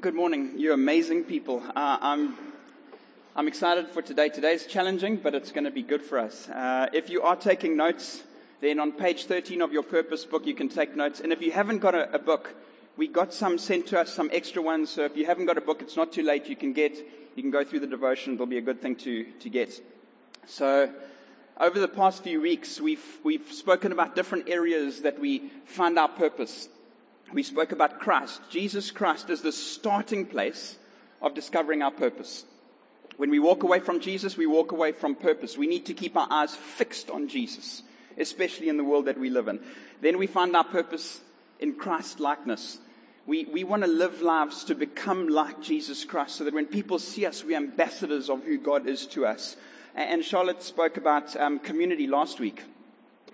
Good morning, you amazing people. Uh, I'm, I'm excited for today. Today's challenging, but it's going to be good for us. Uh, if you are taking notes, then on page 13 of your purpose book, you can take notes. And if you haven't got a, a book, we got some sent to us, some extra ones. So if you haven't got a book, it's not too late. You can get, you can go through the devotion. It'll be a good thing to, to get. So over the past few weeks, we've, we've spoken about different areas that we find our purpose we spoke about Christ. Jesus Christ is the starting place of discovering our purpose. When we walk away from Jesus, we walk away from purpose. We need to keep our eyes fixed on Jesus, especially in the world that we live in. Then we find our purpose in Christ likeness. We, we want to live lives to become like Jesus Christ so that when people see us, we're ambassadors of who God is to us. And Charlotte spoke about um, community last week.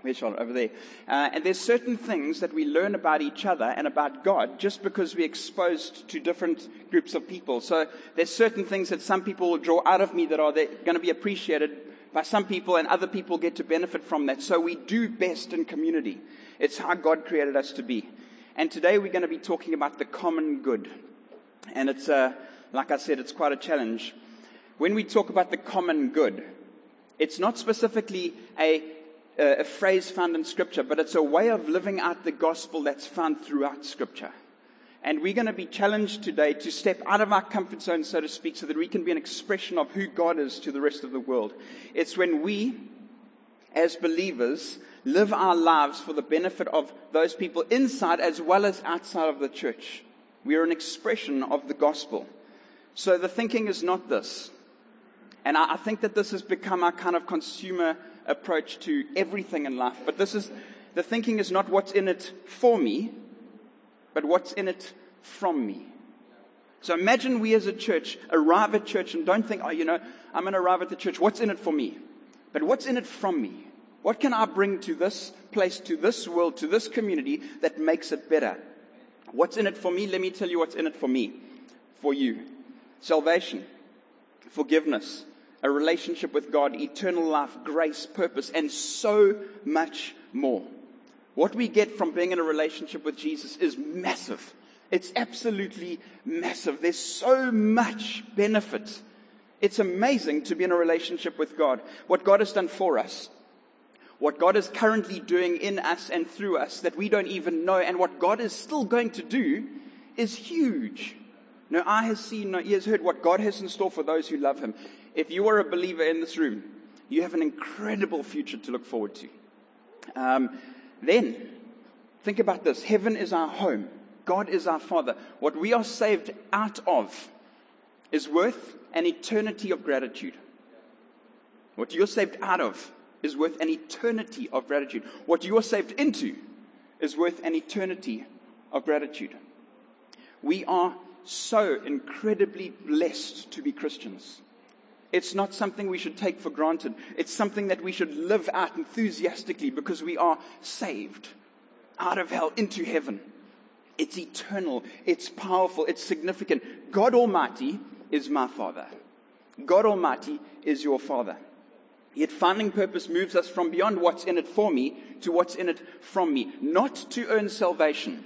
Where's Charlotte? Over there. Uh, and there's certain things that we learn about each other and about God just because we're exposed to different groups of people. So there's certain things that some people will draw out of me that are going to be appreciated by some people and other people get to benefit from that. So we do best in community. It's how God created us to be. And today we're going to be talking about the common good. And it's, uh, like I said, it's quite a challenge. When we talk about the common good, it's not specifically a a phrase found in Scripture, but it's a way of living out the gospel that's found throughout Scripture. And we're going to be challenged today to step out of our comfort zone, so to speak, so that we can be an expression of who God is to the rest of the world. It's when we, as believers, live our lives for the benefit of those people inside as well as outside of the church. We are an expression of the gospel. So the thinking is not this. And I think that this has become our kind of consumer approach to everything in life. But this is, the thinking is not what's in it for me, but what's in it from me. So imagine we as a church arrive at church and don't think, oh, you know, I'm going to arrive at the church. What's in it for me? But what's in it from me? What can I bring to this place, to this world, to this community that makes it better? What's in it for me? Let me tell you what's in it for me, for you. Salvation, forgiveness, a relationship with God, eternal life, grace, purpose, and so much more. What we get from being in a relationship with Jesus is massive. It's absolutely massive. There's so much benefit. It's amazing to be in a relationship with God. What God has done for us. What God is currently doing in us and through us that we don't even know. And what God is still going to do is huge. No eye has seen, no ear has heard what God has in store for those who love Him if you are a believer in this room, you have an incredible future to look forward to. Um, then, think about this heaven is our home, God is our Father. What we are saved out of is worth an eternity of gratitude. What you're saved out of is worth an eternity of gratitude. What you are saved into is worth an eternity of gratitude. We are so incredibly blessed to be Christians. It's not something we should take for granted. It's something that we should live out enthusiastically because we are saved out of hell into heaven. It's eternal. It's powerful. It's significant. God Almighty is my Father. God Almighty is your Father. Yet finding purpose moves us from beyond what's in it for me to what's in it from me. Not to earn salvation,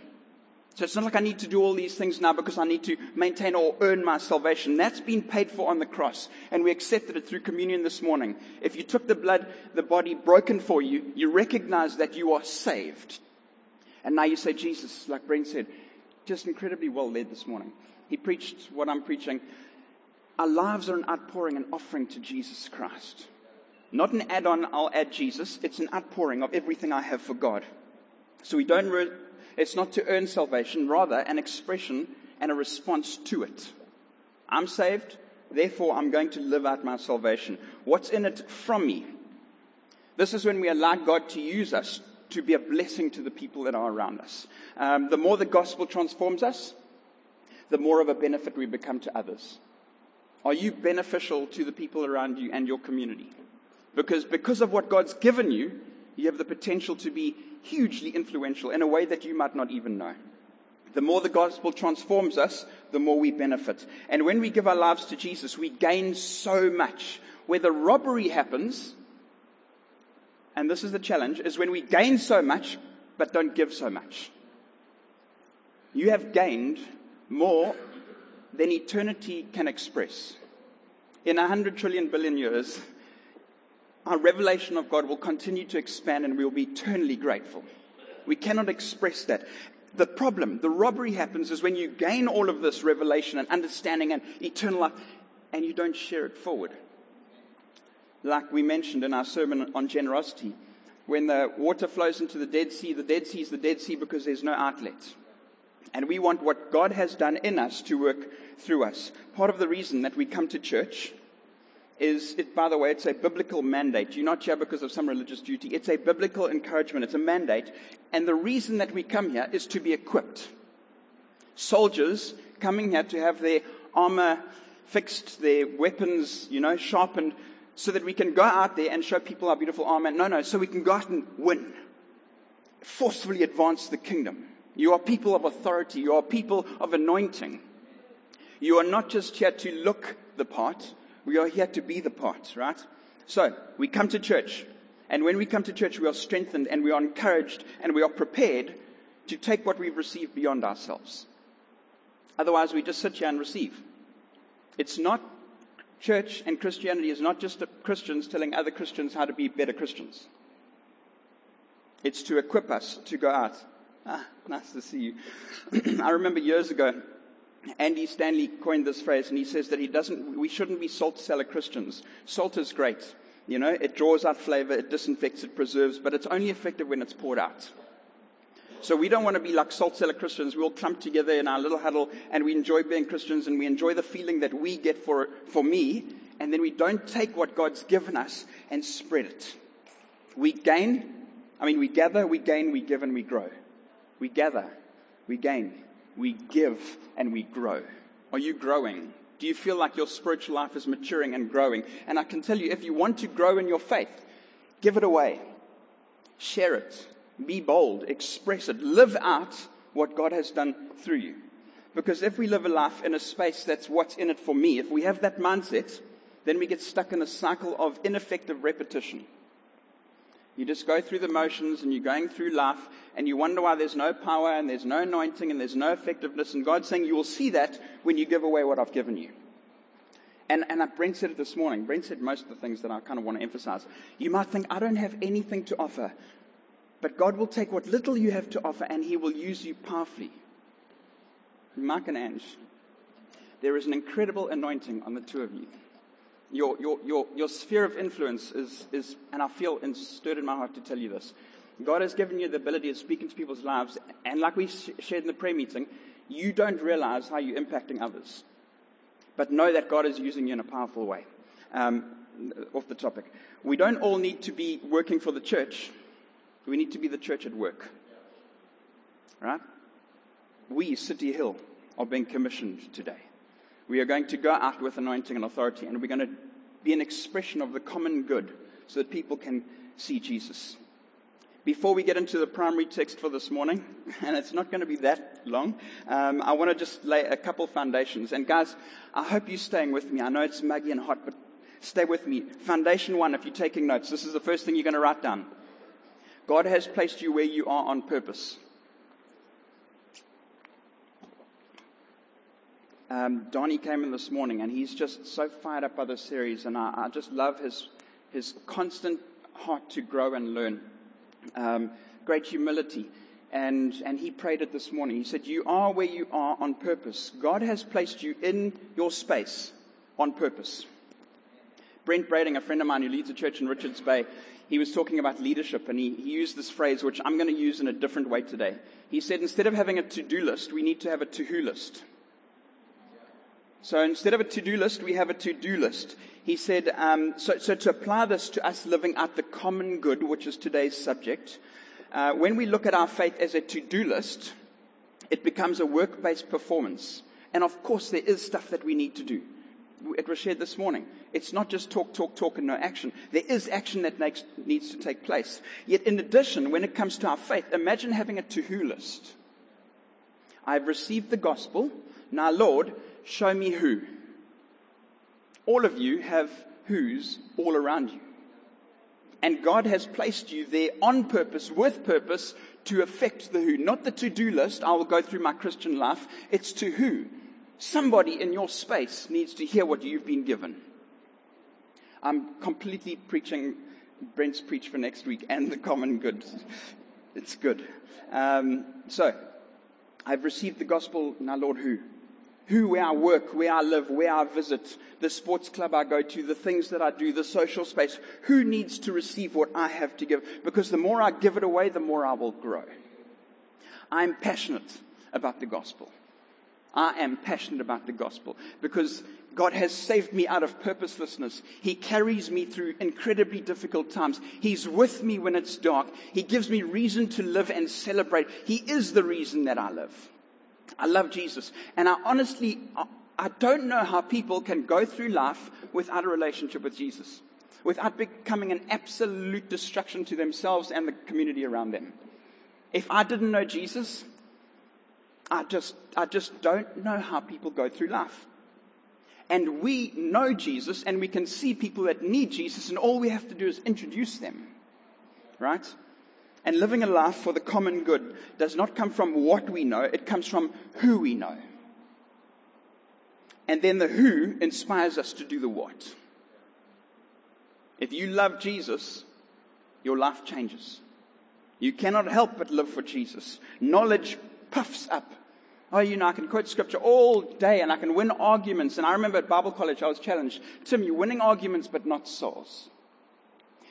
so it's not like I need to do all these things now because I need to maintain or earn my salvation. That's been paid for on the cross. And we accepted it through communion this morning. If you took the blood, the body broken for you, you recognize that you are saved. And now you say, Jesus, like Brent said, just incredibly well led this morning. He preached what I'm preaching. Our lives are an outpouring and offering to Jesus Christ. Not an add on, I'll add Jesus. It's an outpouring of everything I have for God. So we don't re- it's not to earn salvation, rather an expression and a response to it. I'm saved, therefore I'm going to live out my salvation. What's in it from me? This is when we allow God to use us to be a blessing to the people that are around us. Um, the more the gospel transforms us, the more of a benefit we become to others. Are you beneficial to the people around you and your community? Because because of what God's given you, you have the potential to be hugely influential in a way that you might not even know. The more the gospel transforms us, the more we benefit. And when we give our lives to Jesus, we gain so much. Where the robbery happens, and this is the challenge, is when we gain so much but don't give so much. You have gained more than eternity can express. In a hundred trillion billion years, our revelation of God will continue to expand and we will be eternally grateful. We cannot express that. The problem, the robbery happens is when you gain all of this revelation and understanding and eternal life and you don't share it forward. Like we mentioned in our sermon on generosity, when the water flows into the Dead Sea, the Dead Sea is the Dead Sea because there's no outlet. And we want what God has done in us to work through us. Part of the reason that we come to church is, it, by the way, it's a biblical mandate. You're not here because of some religious duty. It's a biblical encouragement. It's a mandate. And the reason that we come here is to be equipped. Soldiers coming here to have their armor fixed, their weapons, you know, sharpened, so that we can go out there and show people our beautiful armor. No, no, so we can go out and win. Forcefully advance the kingdom. You are people of authority. You are people of anointing. You are not just here to look the part. We are here to be the part, right? So, we come to church. And when we come to church, we are strengthened and we are encouraged and we are prepared to take what we've received beyond ourselves. Otherwise, we just sit here and receive. It's not church and Christianity is not just Christians telling other Christians how to be better Christians. It's to equip us to go out. Ah, nice to see you. I remember years ago, Andy Stanley coined this phrase, and he says that he doesn't, we shouldn't be salt cellar Christians. Salt is great. You know, it draws out flavor, it disinfects, it preserves, but it's only effective when it's poured out. So we don't want to be like salt cellar Christians. We all clump together in our little huddle and we enjoy being Christians and we enjoy the feeling that we get for, for me. And then we don't take what God's given us and spread it. We gain, I mean, we gather, we gain, we give, and we grow. We gather, we gain, we give, and we grow. Are you growing? Do you feel like your spiritual life is maturing and growing? And I can tell you, if you want to grow in your faith, give it away. Share it. Be bold, express it, live out what God has done through you. Because if we live a life in a space that's what's in it for me, if we have that mindset, then we get stuck in a cycle of ineffective repetition. You just go through the motions and you're going through life and you wonder why there's no power and there's no anointing and there's no effectiveness. And God's saying you will see that when you give away what I've given you. And, and Brent said it this morning. Brent said most of the things that I kind of want to emphasize. You might think, I don't have anything to offer. But God will take what little you have to offer and He will use you powerfully. Mark and Ange, there is an incredible anointing on the two of you. Your, your, your, your sphere of influence is, is, and I feel stirred in my heart to tell you this. God has given you the ability of speaking to people's lives, and like we shared in the prayer meeting, you don't realize how you're impacting others. But know that God is using you in a powerful way. Um, off the topic. We don't all need to be working for the church we need to be the church at work. Right? We, City Hill, are being commissioned today. We are going to go out with anointing and authority, and we're going to be an expression of the common good so that people can see Jesus. Before we get into the primary text for this morning, and it's not going to be that long, um, I want to just lay a couple foundations. And guys, I hope you're staying with me. I know it's muggy and hot, but stay with me. Foundation one, if you're taking notes, this is the first thing you're going to write down. God has placed you where you are on purpose. Um, Donnie came in this morning and he's just so fired up by this series, and I, I just love his, his constant heart to grow and learn. Um, great humility. And, and he prayed it this morning. He said, You are where you are on purpose. God has placed you in your space on purpose. Brent Brading, a friend of mine who leads a church in Richards Bay, he was talking about leadership and he, he used this phrase, which I'm going to use in a different way today. He said, instead of having a to-do list, we need to have a to-who list. So instead of a to-do list, we have a to-do list. He said, um, so, so to apply this to us living out the common good, which is today's subject, uh, when we look at our faith as a to-do list, it becomes a work-based performance. And of course, there is stuff that we need to do it was shared this morning. It's not just talk, talk, talk and no action. There is action that makes, needs to take place. Yet in addition, when it comes to our faith, imagine having a to-who list. I've received the gospel. Now Lord, show me who. All of you have who's all around you. And God has placed you there on purpose, with purpose, to affect the who. Not the to-do list, I will go through my Christian life. It's to who. Somebody in your space needs to hear what you've been given. I'm completely preaching Brent's preach for next week and the common good. It's good. Um, so, I've received the gospel now, Lord, who? Who, I work, where I live, where I visit, the sports club I go to, the things that I do, the social space. Who needs to receive what I have to give? Because the more I give it away, the more I will grow. I'm passionate about the gospel. I am passionate about the gospel because God has saved me out of purposelessness. He carries me through incredibly difficult times. He's with me when it's dark. He gives me reason to live and celebrate. He is the reason that I live. I love Jesus. And I honestly, I don't know how people can go through life without a relationship with Jesus, without becoming an absolute destruction to themselves and the community around them. If I didn't know Jesus, I just, I just don't know how people go through life. And we know Jesus and we can see people that need Jesus and all we have to do is introduce them. Right? And living a life for the common good does not come from what we know, it comes from who we know. And then the who inspires us to do the what. If you love Jesus, your life changes. You cannot help but live for Jesus. Knowledge puffs up Oh, you know, I can quote scripture all day and I can win arguments. And I remember at Bible college, I was challenged Tim, you're winning arguments, but not souls.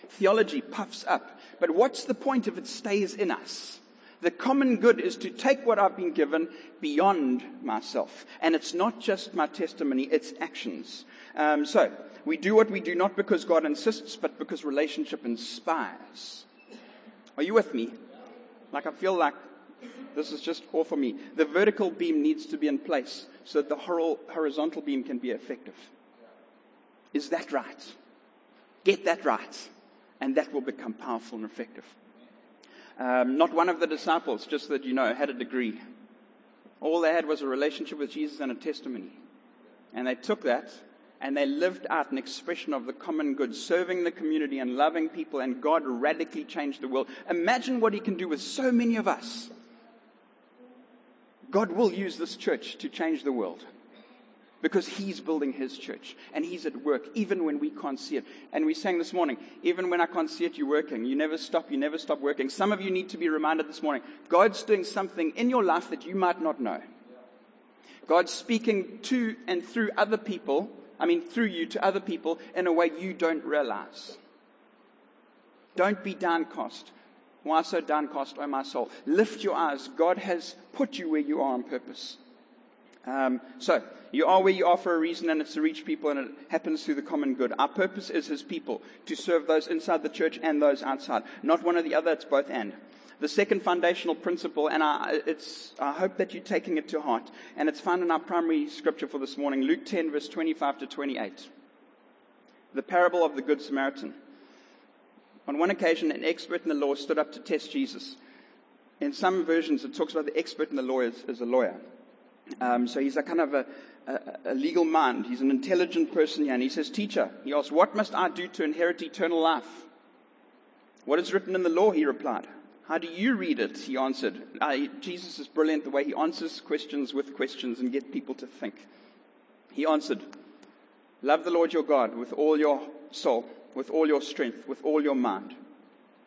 Theology puffs up. But what's the point if it stays in us? The common good is to take what I've been given beyond myself. And it's not just my testimony, it's actions. Um, so, we do what we do not because God insists, but because relationship inspires. Are you with me? Like, I feel like this is just all for me. The vertical beam needs to be in place so that the horizontal beam can be effective. Is that right? Get that right, and that will become powerful and effective. Um, not one of the disciples, just that you know, had a degree. All they had was a relationship with Jesus and a testimony. And they took that and they lived out an expression of the common good, serving the community and loving people, and God radically changed the world. Imagine what He can do with so many of us God will use this church to change the world because He's building His church and He's at work even when we can't see it. And we sang this morning, even when I can't see it, you're working. You never stop, you never stop working. Some of you need to be reminded this morning God's doing something in your life that you might not know. God's speaking to and through other people, I mean, through you to other people in a way you don't realize. Don't be downcast. Why so downcast, O my soul? Lift your eyes. God has put you where you are on purpose. Um, so, you are where you are for a reason, and it's to reach people, and it happens through the common good. Our purpose is His people, to serve those inside the church and those outside. Not one or the other, it's both and. The second foundational principle, and I, I hope that you're taking it to heart, and it's found in our primary scripture for this morning, Luke 10, verse 25 to 28. The parable of the Good Samaritan. On one occasion, an expert in the law stood up to test Jesus. In some versions, it talks about the expert in the law as, as a lawyer. Um, so he's a kind of a, a, a, legal mind. He's an intelligent person here. And he says, Teacher, he asks, What must I do to inherit eternal life? What is written in the law? He replied. How do you read it? He answered. Uh, Jesus is brilliant the way he answers questions with questions and get people to think. He answered, Love the Lord your God with all your soul with all your strength, with all your mind,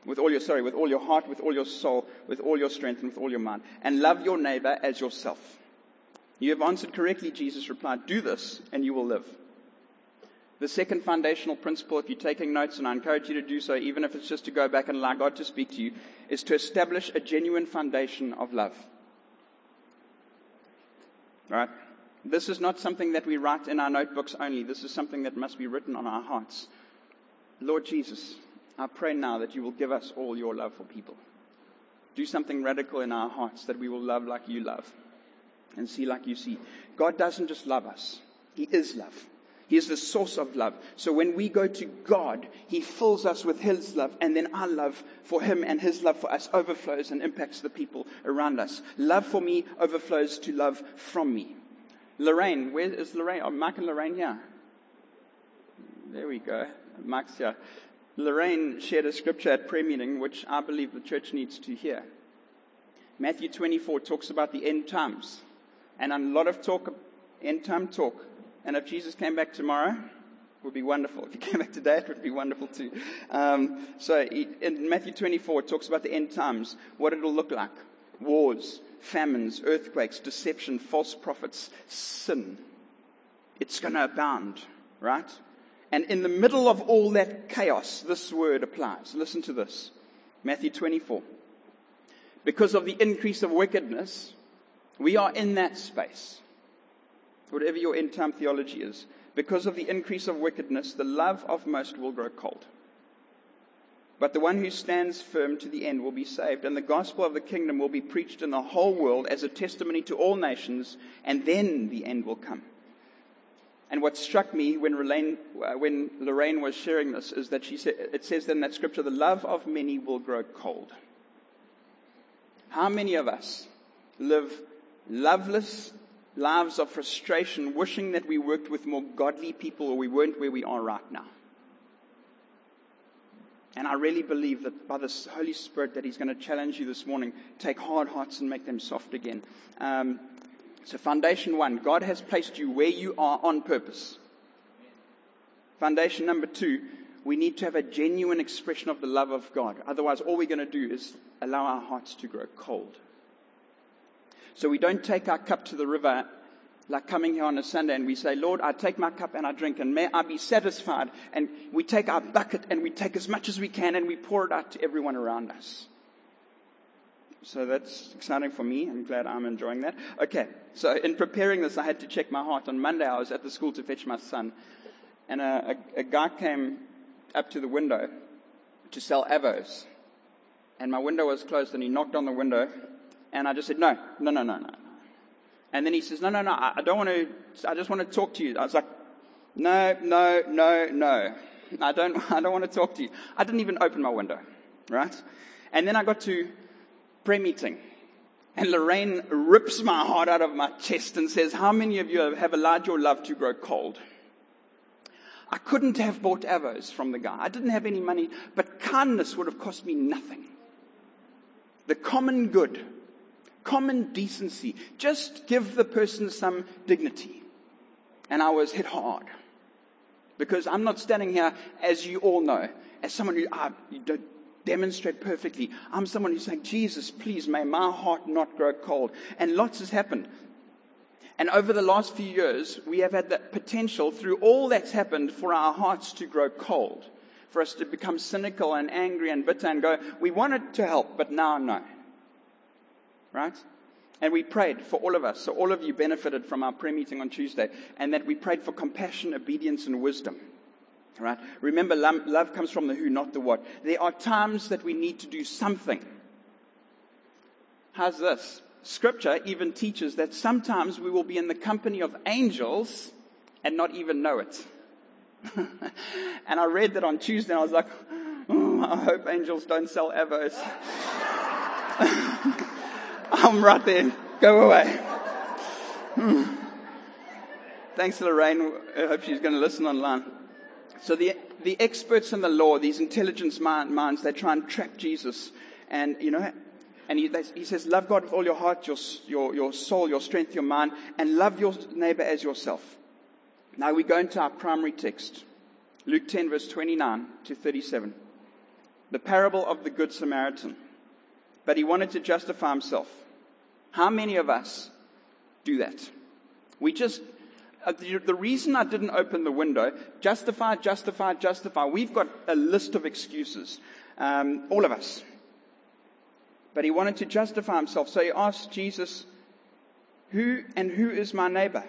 with all your, sorry, with all your heart, with all your soul, with all your strength, and with all your mind. And love your neighbor as yourself. You have answered correctly, Jesus replied. Do this and you will live. The second foundational principle, if you're taking notes, and I encourage you to do so, even if it's just to go back and allow God to speak to you, is to establish a genuine foundation of love. Right? This is not something that we write in our notebooks only. This is something that must be written on our hearts. Lord Jesus, I pray now that you will give us all your love for people. Do something radical in our hearts that we will love like you love and see like you see. God doesn't just love us, He is love. He is the source of love. So when we go to God, He fills us with His love, and then our love for Him and His love for us overflows and impacts the people around us. Love for me overflows to love from me. Lorraine, where is Lorraine? Oh, Mike and Lorraine here. There we go. Max here. Lorraine shared a scripture at prayer meeting, which I believe the church needs to hear. Matthew 24 talks about the end times. And a lot of talk end time talk. And if Jesus came back tomorrow, it would be wonderful. If he came back today, it would be wonderful too. Um, so in Matthew 24, it talks about the end times, what it'll look like wars, famines, earthquakes, deception, false prophets, sin. It's going to abound, right? And in the middle of all that chaos, this word applies. Listen to this Matthew 24. Because of the increase of wickedness, we are in that space. Whatever your end time theology is. Because of the increase of wickedness, the love of most will grow cold. But the one who stands firm to the end will be saved, and the gospel of the kingdom will be preached in the whole world as a testimony to all nations, and then the end will come. And what struck me when Lorraine, uh, when Lorraine was sharing this is that she said, it says in that scripture, the love of many will grow cold. How many of us live loveless lives of frustration, wishing that we worked with more godly people or we weren't where we are right now? And I really believe that by the Holy Spirit that He's going to challenge you this morning, take hard hearts and make them soft again. Um, so, foundation one God has placed you where you are on purpose. Foundation number two, we need to have a genuine expression of the love of God. Otherwise, all we're going to do is allow our hearts to grow cold. So, we don't take our cup to the river like coming here on a Sunday and we say, Lord, I take my cup and I drink and may I be satisfied. And we take our bucket and we take as much as we can and we pour it out to everyone around us. So that's exciting for me. I'm glad I'm enjoying that. Okay. So in preparing this, I had to check my heart. On Monday, I was at the school to fetch my son and a, a, a guy came up to the window to sell avos. And my window was closed and he knocked on the window and I just said, no, no, no, no, no. And then he says, no, no, no, I don't want to, I just want to talk to you. I was like, no, no, no, no. I don't, I don't want to talk to you. I didn't even open my window, right? And then I got to prayer meeting. And Lorraine rips my heart out of my chest and says, how many of you have allowed your love to grow cold? I couldn't have bought avos from the guy. I didn't have any money, but kindness would have cost me nothing. The common good common decency. Just give the person some dignity. And I was hit hard. Because I'm not standing here, as you all know, as someone who uh, demonstrate perfectly. I'm someone who's saying, Jesus, please, may my heart not grow cold. And lots has happened. And over the last few years, we have had the potential through all that's happened for our hearts to grow cold. For us to become cynical and angry and bitter and go, we wanted to help, but now no right? And we prayed for all of us. So all of you benefited from our prayer meeting on Tuesday. And that we prayed for compassion, obedience, and wisdom. Right? Remember, love comes from the who, not the what. There are times that we need to do something. How's this? Scripture even teaches that sometimes we will be in the company of angels and not even know it. and I read that on Tuesday and I was like, oh, I hope angels don't sell Avos. I'm right there. Go away. Hmm. Thanks, Lorraine. I hope she's going to listen online. So the, the experts in the law, these intelligence minds, they try and trap Jesus. And, you know, and he, they, he says, love God with all your heart, your, your, your soul, your strength, your mind, and love your neighbor as yourself. Now we go into our primary text. Luke 10 verse 29 to 37. The parable of the Good Samaritan but he wanted to justify himself. How many of us do that? We just, uh, the, the reason I didn't open the window, justify, justify, justify. We've got a list of excuses, um, all of us. But he wanted to justify himself. So he asked Jesus, Who and who is my neighbor?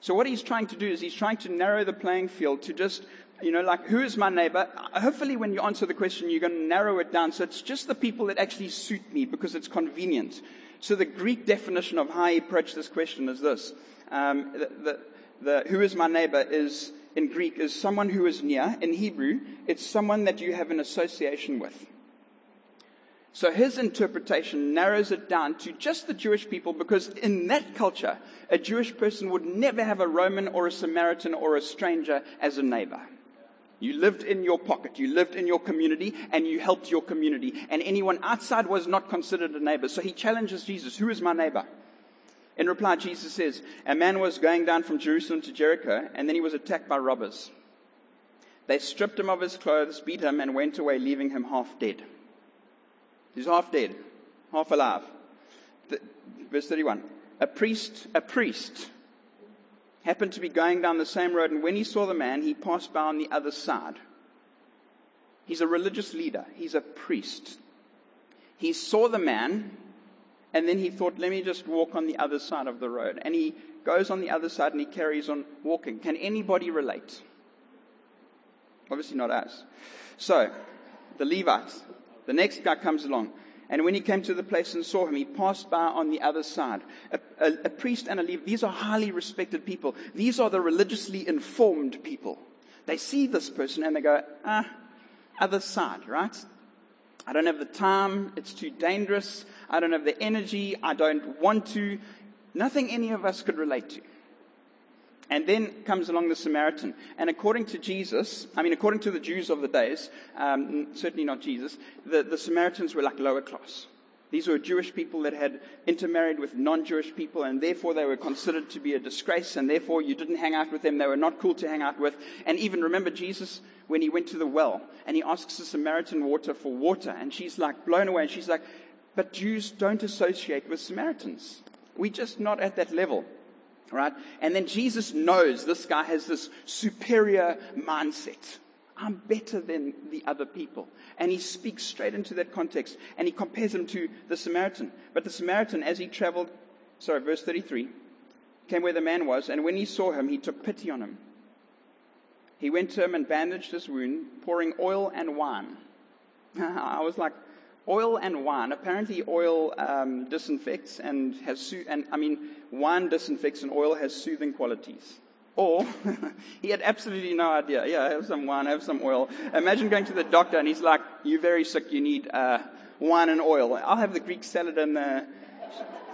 So what he's trying to do is he's trying to narrow the playing field to just you know, like, who is my neighbor? Hopefully, when you answer the question, you're going to narrow it down. So it's just the people that actually suit me because it's convenient. So the Greek definition of how he approached this question is this. Um, the, the, the, who is my neighbor is, in Greek, is someone who is near. In Hebrew, it's someone that you have an association with. So his interpretation narrows it down to just the Jewish people because in that culture, a Jewish person would never have a Roman or a Samaritan or a stranger as a neighbor. You lived in your pocket. You lived in your community and you helped your community. And anyone outside was not considered a neighbor. So he challenges Jesus, who is my neighbor? In reply, Jesus says, A man was going down from Jerusalem to Jericho, and then he was attacked by robbers. They stripped him of his clothes, beat him, and went away, leaving him half dead. He's half dead, half alive. Verse 31. A priest, a priest, happened to be going down the same road, and when he saw the man, he passed by on the other side. He's a religious leader. He's a priest. He saw the man, and then he thought, let me just walk on the other side of the road. And he goes on the other side and he carries on walking. Can anybody relate? Obviously not us. So, the Levites, the next guy comes along. And when he came to the place and saw him, he passed by on the other side. A, a, a priest and a Levite, these are highly respected people. These are the religiously informed people. They see this person and they go, ah, other side, right? I don't have the time. It's too dangerous. I don't have the energy. I don't want to. Nothing any of us could relate to. And then comes along the Samaritan. And according to Jesus, I mean, according to the Jews of the days, um, certainly not Jesus, the, the Samaritans were like lower class. These were Jewish people that had intermarried with non-Jewish people and therefore they were considered to be a disgrace and therefore you didn't hang out with them. They were not cool to hang out with. And even remember Jesus when he went to the well and he asks the Samaritan water for water and she's like blown away and she's like, but Jews don't associate with Samaritans. We're just not at that level. Right? And then Jesus knows this guy has this superior mindset. I'm better than the other people. And he speaks straight into that context and he compares him to the Samaritan. But the Samaritan, as he traveled, sorry, verse 33, came where the man was, and when he saw him, he took pity on him. He went to him and bandaged his wound, pouring oil and wine. I was like, oil and wine. Apparently, oil um, disinfects and has, su- and I mean, wine disinfects and oil has soothing qualities. Or he had absolutely no idea. Yeah, have some wine, have some oil. Imagine going to the doctor and he's like, "You're very sick. You need uh, wine and oil." I'll have the Greek salad and the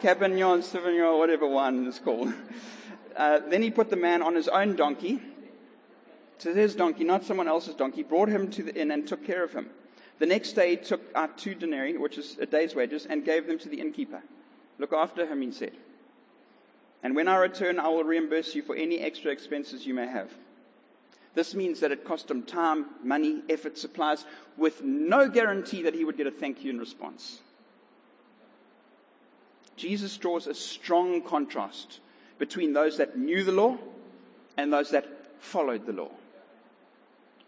Cabernet Sauvignon, whatever wine is called. Uh, then he put the man on his own donkey, to his donkey, not someone else's donkey, brought him to the inn and took care of him. The next day he took out two denarii, which is a day's wages, and gave them to the innkeeper. Look after him, he said. And when I return, I will reimburse you for any extra expenses you may have. This means that it cost him time, money, effort, supplies, with no guarantee that he would get a thank you in response. Jesus draws a strong contrast between those that knew the law and those that followed the law.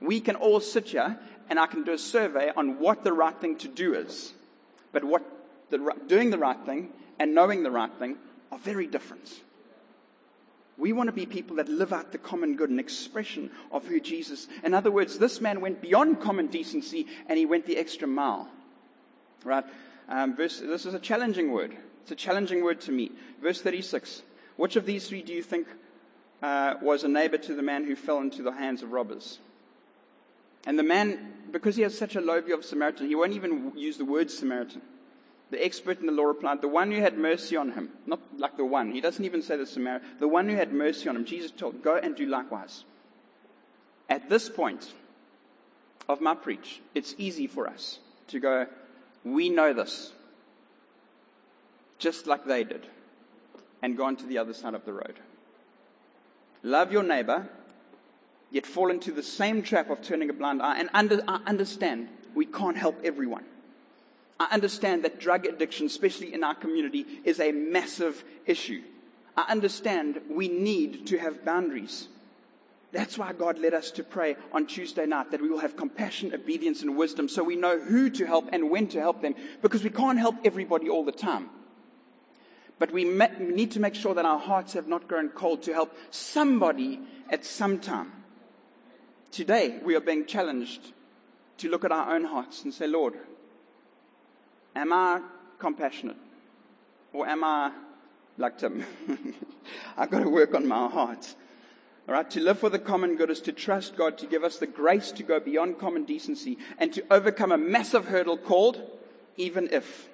We can all sit here and I can do a survey on what the right thing to do is. But what the, doing the right thing and knowing the right thing are very different. We want to be people that live out the common good, an expression of who Jesus. In other words, this man went beyond common decency and he went the extra mile. Right? Um, verse, this is a challenging word. It's a challenging word to me. Verse 36. Which of these three do you think uh, was a neighbor to the man who fell into the hands of robbers? And the man, because he has such a low view of Samaritan, he won't even use the word Samaritan. The expert in the law replied, The one who had mercy on him. Not like the one. He doesn't even say the Samaritan. The one who had mercy on him. Jesus told, Go and do likewise. At this point of my preach, it's easy for us to go, We know this. Just like they did. And go on to the other side of the road. Love your neighbor, yet fall into the same trap of turning a blind eye. And under, I understand we can't help everyone. I understand that drug addiction, especially in our community, is a massive issue. I understand we need to have boundaries. That's why God led us to pray on Tuesday night that we will have compassion, obedience, and wisdom so we know who to help and when to help them because we can't help everybody all the time. But we need to make sure that our hearts have not grown cold to help somebody at some time. Today, we are being challenged to look at our own hearts and say, Lord, Am I compassionate? Or am I like Tim? I've got to work on my heart. All right, to live for the common good is to trust God to give us the grace to go beyond common decency and to overcome a massive hurdle called even if.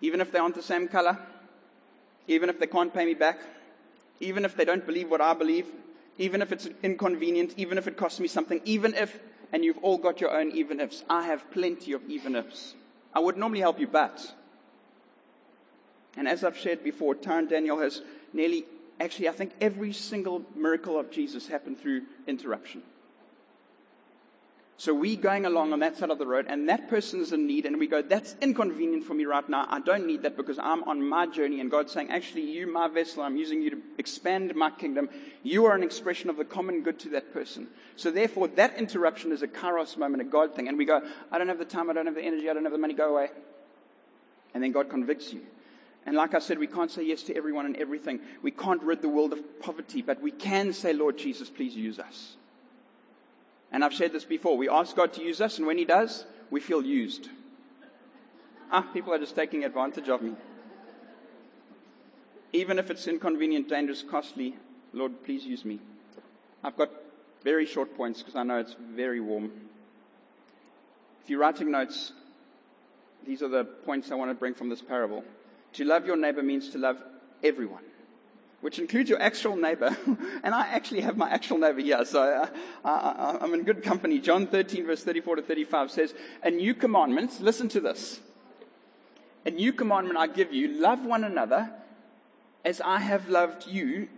Even if they aren't the same color, even if they can't pay me back, even if they don't believe what I believe, even if it's inconvenient, even if it costs me something, even if and you've all got your own even ifs. I have plenty of even ifs. I would normally help you, but And as I've shared before, Taryn Daniel has nearly, actually, I think every single miracle of Jesus happened through interruption. So we're going along on that side of the road, and that person is in need, and we go, that's inconvenient for me right now. I don't need that because I'm on my journey, and God's saying, actually, you, my vessel, I'm using you to expand my kingdom. You are an expression of the common good to that person. So therefore, that interruption is a kairos moment, a God thing. And we go, I don't have the time, I don't have the energy, I don't have the money, go away. And then God convicts you. And like I said, we can't say yes to everyone and everything. We can't rid the world of poverty, but we can say, Lord Jesus, please use us. And I've shared this before. We ask God to use us, and when He does, we feel used. Ah, people are just taking advantage of me. Even if it's inconvenient, dangerous, costly, Lord, please use me. I've got very short points because I know it's very warm. If you're writing notes, these are the points I want to bring from this parable. To love your neighbor means to love everyone which includes your actual neighbor. and I actually have my actual neighbor here, so uh, I, am in good company. John 13, verse 34 to 35 says, A new commandment, listen to this. A new commandment I give you, love one another as I have loved you,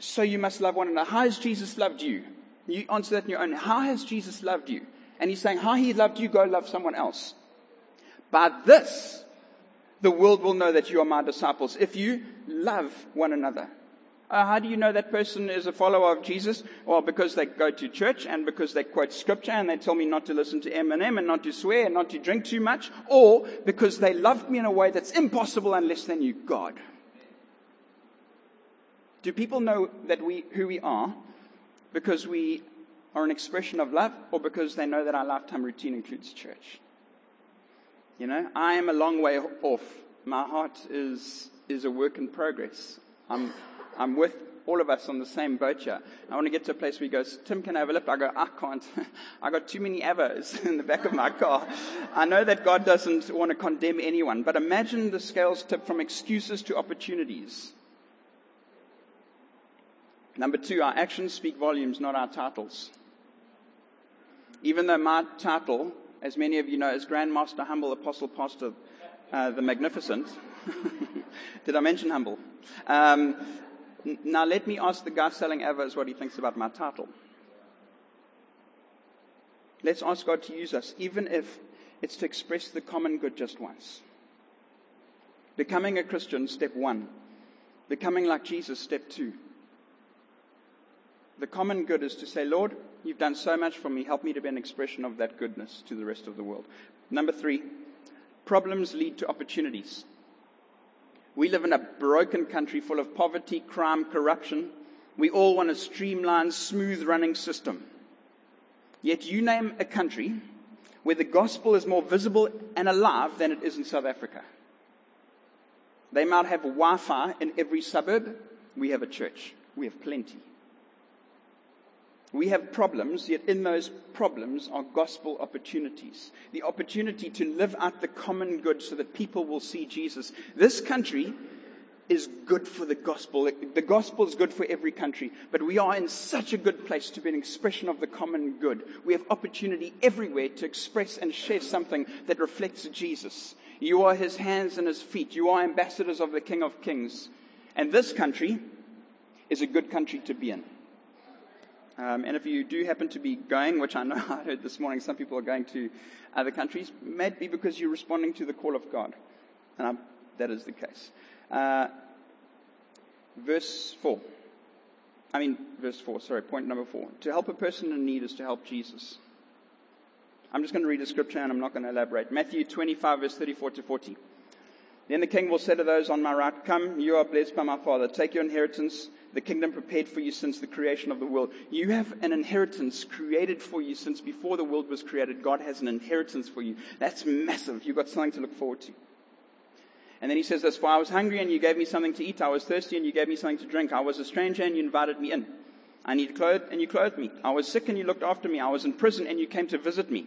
so you must love one another. How has Jesus loved you? You answer that in your own. How has Jesus loved you? And he's saying, How he loved you, go love someone else. By this, the world will know that you are my disciples if you love one another. Uh, how do you know that person is a follower of Jesus? Well, because they go to church and because they quote scripture and they tell me not to listen to Eminem and not to swear and not to drink too much, or because they love me in a way that's impossible unless they knew God. Do people know that we, who we are because we are an expression of love or because they know that our lifetime routine includes church? You know, I am a long way off. My heart is, is a work in progress. I'm, I'm with all of us on the same boat here. I want to get to a place where he goes, Tim, can I have a lift? I go, I can't. I got too many avos in the back of my car. I know that God doesn't want to condemn anyone, but imagine the scales tip from excuses to opportunities. Number two, our actions speak volumes, not our titles. Even though my title as many of you know, as Grand Master Humble Apostle Pastor uh, the Magnificent. Did I mention humble? Um, n- now let me ask the guy selling Avos what he thinks about my title. Let's ask God to use us, even if it's to express the common good just once. Becoming a Christian, step one. Becoming like Jesus, step two. The common good is to say, Lord, You've done so much for me. Help me to be an expression of that goodness to the rest of the world. Number three, problems lead to opportunities. We live in a broken country full of poverty, crime, corruption. We all want a streamlined, smooth running system. Yet you name a country where the gospel is more visible and alive than it is in South Africa. They might have Wi Fi in every suburb. We have a church. We have plenty. We have problems, yet in those problems are gospel opportunities. The opportunity to live out the common good so that people will see Jesus. This country is good for the gospel. The gospel is good for every country, but we are in such a good place to be an expression of the common good. We have opportunity everywhere to express and share something that reflects Jesus. You are his hands and his feet. You are ambassadors of the King of Kings. And this country is a good country to be in. Um, and if you do happen to be going, which I know I heard this morning, some people are going to other countries, maybe because you're responding to the call of God. And I'm, that is the case. Uh, verse 4. I mean, verse 4, sorry, point number 4. To help a person in need is to help Jesus. I'm just going to read the scripture and I'm not going to elaborate. Matthew 25, verse 34 to 40. Then the king will say to those on my right, Come, you are blessed by my Father. Take your inheritance the kingdom prepared for you since the creation of the world. You have an inheritance created for you since before the world was created. God has an inheritance for you. That's massive. You've got something to look forward to. And then he says this, for I was hungry and you gave me something to eat. I was thirsty and you gave me something to drink. I was a stranger and you invited me in. I needed clothes and you clothed me. I was sick and you looked after me. I was in prison and you came to visit me.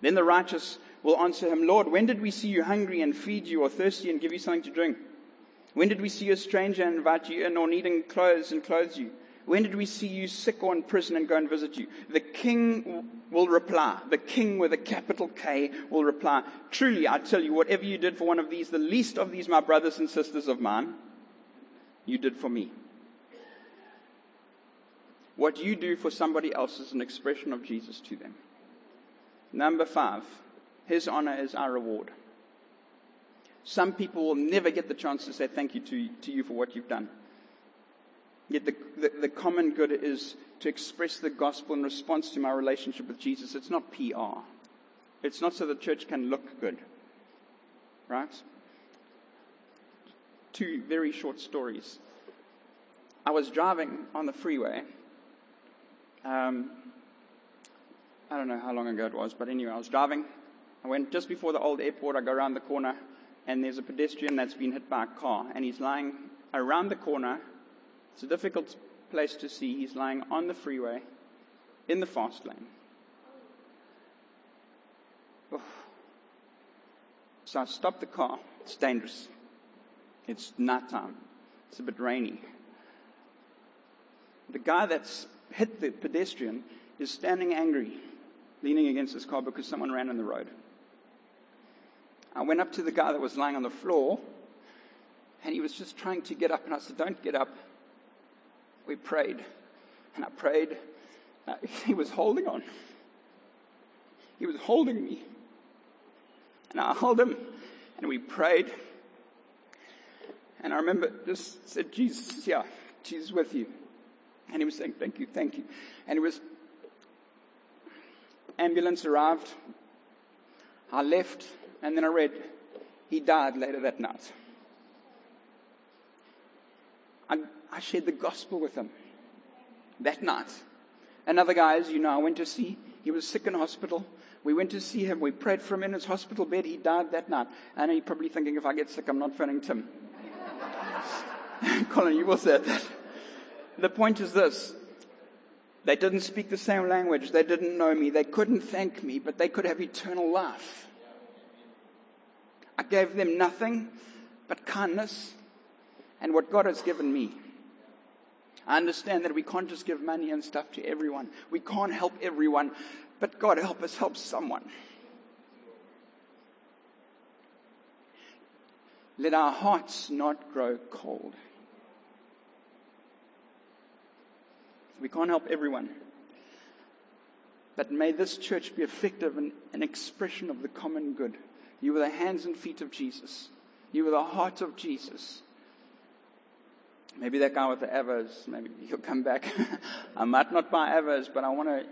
Then the righteous will answer him, Lord, when did we see you hungry and feed you or thirsty and give you something to drink? When did we see a stranger and invite you in or needing clothes and clothe you? When did we see you sick or in prison and go and visit you? The king will reply. The king with a capital K will reply. Truly, I tell you, whatever you did for one of these, the least of these, my brothers and sisters of mine, you did for me. What you do for somebody else is an expression of Jesus to them. Number five, his honor is our reward. Some people will never get the chance to say thank you to, to you for what you've done. Yet the, the, the, common good is to express the gospel in response to my relationship with Jesus. It's not PR. It's not so the church can look good. Right? Two very short stories. I was driving on the freeway. Um, I don't know how long ago it was, but anyway, I was driving. I went just before the old airport. I go around the corner, and there's a pedestrian that's been hit by a car, and he's lying around the corner it's a difficult place to see. He's lying on the freeway in the fast lane. Oh. So I stop the car. It's dangerous. It's night time. It's a bit rainy. The guy that's hit the pedestrian is standing angry, leaning against his car because someone ran in the road. I went up to the guy that was lying on the floor, and he was just trying to get up, and I said, Don't get up we prayed. And I prayed. Uh, he was holding on. He was holding me. And I held him and we prayed. And I remember just said, Jesus, yeah, Jesus with you. And he was saying, thank you, thank you. And it was, ambulance arrived. I left and then I read, he died later that night. I, I shared the gospel with him that night. Another guy, as you know, I went to see. He was sick in hospital. We went to see him. We prayed for him in his hospital bed. He died that night. And he's probably thinking, if I get sick, I'm not phoning Tim. Colin, you will say that. The point is this. They didn't speak the same language. They didn't know me. They couldn't thank me, but they could have eternal life. I gave them nothing but kindness and what God has given me. I understand that we can't just give money and stuff to everyone. We can't help everyone, but God help us help someone. Let our hearts not grow cold. We can't help everyone. But may this church be effective in an expression of the common good. You were the hands and feet of Jesus. You were the heart of Jesus. Maybe that guy with the Evers, maybe he'll come back. I might not buy Evers, but I want to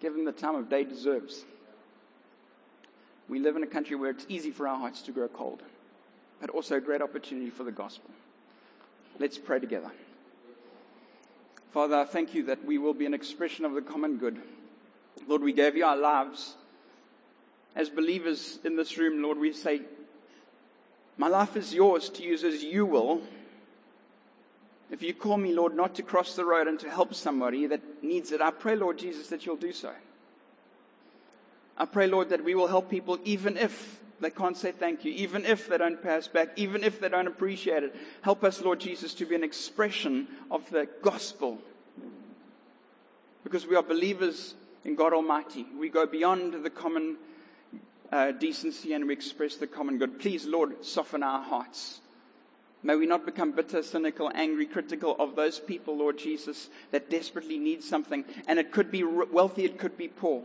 give him the time of day deserves. We live in a country where it's easy for our hearts to grow cold, but also a great opportunity for the gospel. Let's pray together. Father, I thank you that we will be an expression of the common good. Lord, we gave you our lives. As believers in this room, Lord, we say, My life is yours to use as you will if you call me, Lord, not to cross the road and to help somebody that needs it, I pray, Lord Jesus, that you'll do so. I pray, Lord, that we will help people even if they can't say thank you, even if they don't pass back, even if they don't appreciate it. Help us, Lord Jesus, to be an expression of the gospel. Because we are believers in God Almighty. We go beyond the common uh, decency and we express the common good. Please, Lord, soften our hearts. May we not become bitter, cynical, angry, critical of those people, Lord Jesus, that desperately need something. And it could be wealthy, it could be poor.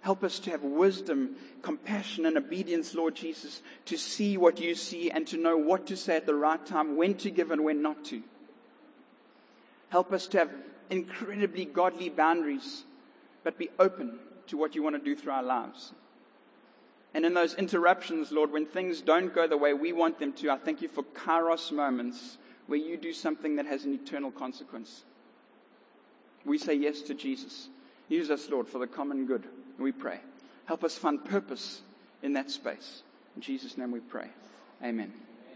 Help us to have wisdom, compassion, and obedience, Lord Jesus, to see what you see and to know what to say at the right time, when to give and when not to. Help us to have incredibly godly boundaries, but be open to what you want to do through our lives. And in those interruptions, Lord, when things don't go the way we want them to, I thank you for kairos moments where you do something that has an eternal consequence. We say yes to Jesus. Use us, Lord, for the common good. We pray. Help us find purpose in that space. In Jesus' name we pray. Amen.